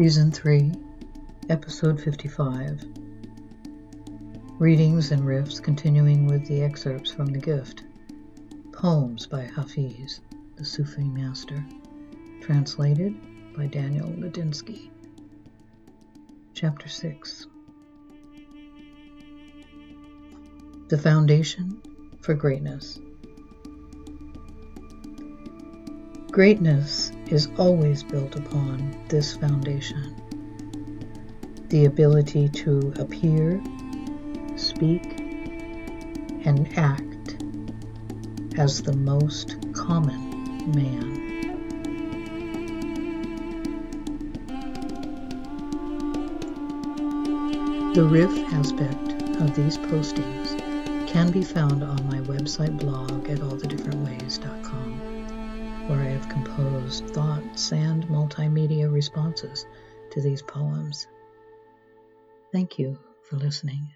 Season 3, Episode 55. Readings and riffs continuing with the excerpts from The Gift. Poems by Hafiz, the Sufi master. Translated by Daniel Ladinsky. Chapter 6 The Foundation for Greatness. Greatness is always built upon this foundation the ability to appear, speak, and act as the most common man. The riff aspect of these postings can be found on my website blog at allthedifferentways.com composed thoughts and multimedia responses to these poems. Thank you for listening.